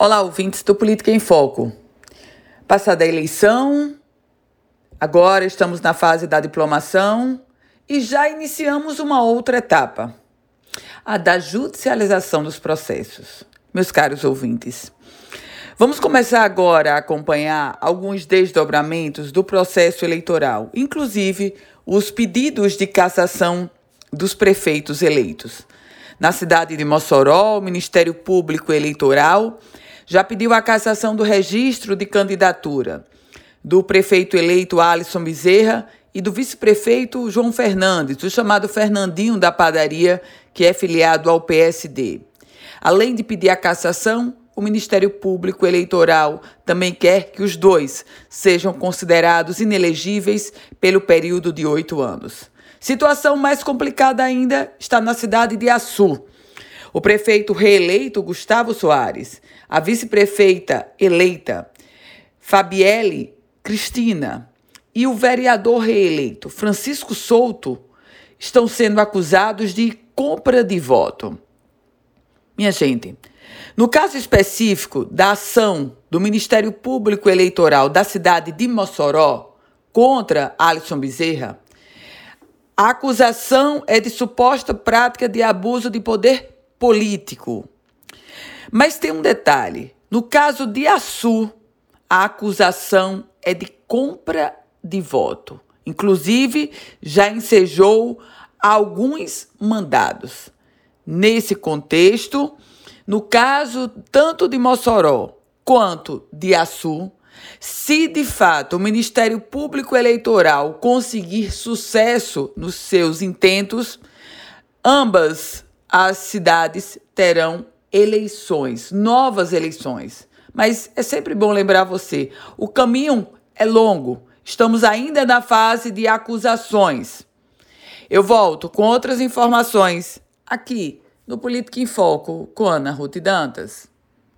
Olá, ouvintes do Política em Foco. Passada a eleição, agora estamos na fase da diplomação e já iniciamos uma outra etapa, a da judicialização dos processos. Meus caros ouvintes, vamos começar agora a acompanhar alguns desdobramentos do processo eleitoral, inclusive os pedidos de cassação dos prefeitos eleitos. Na cidade de Mossoró, o Ministério Público Eleitoral já pediu a cassação do registro de candidatura do prefeito eleito Alisson Bezerra e do vice-prefeito João Fernandes, o chamado Fernandinho da Padaria, que é filiado ao PSD. Além de pedir a cassação, o Ministério Público Eleitoral também quer que os dois sejam considerados inelegíveis pelo período de oito anos. Situação mais complicada ainda está na cidade de Açu. O prefeito reeleito Gustavo Soares, a vice-prefeita eleita Fabielle Cristina e o vereador reeleito Francisco Souto estão sendo acusados de compra de voto. Minha gente, no caso específico da ação do Ministério Público Eleitoral da cidade de Mossoró contra Alisson Bezerra, a acusação é de suposta prática de abuso de poder político. Mas tem um detalhe: no caso de Açu, a acusação é de compra de voto. Inclusive, já ensejou alguns mandados. Nesse contexto, no caso tanto de Mossoró quanto de Açu, se de fato o Ministério Público Eleitoral conseguir sucesso nos seus intentos, ambas as cidades terão eleições, novas eleições. Mas é sempre bom lembrar você: o caminho é longo. Estamos ainda na fase de acusações. Eu volto com outras informações aqui no Política em Foco com Ana Ruth Dantas.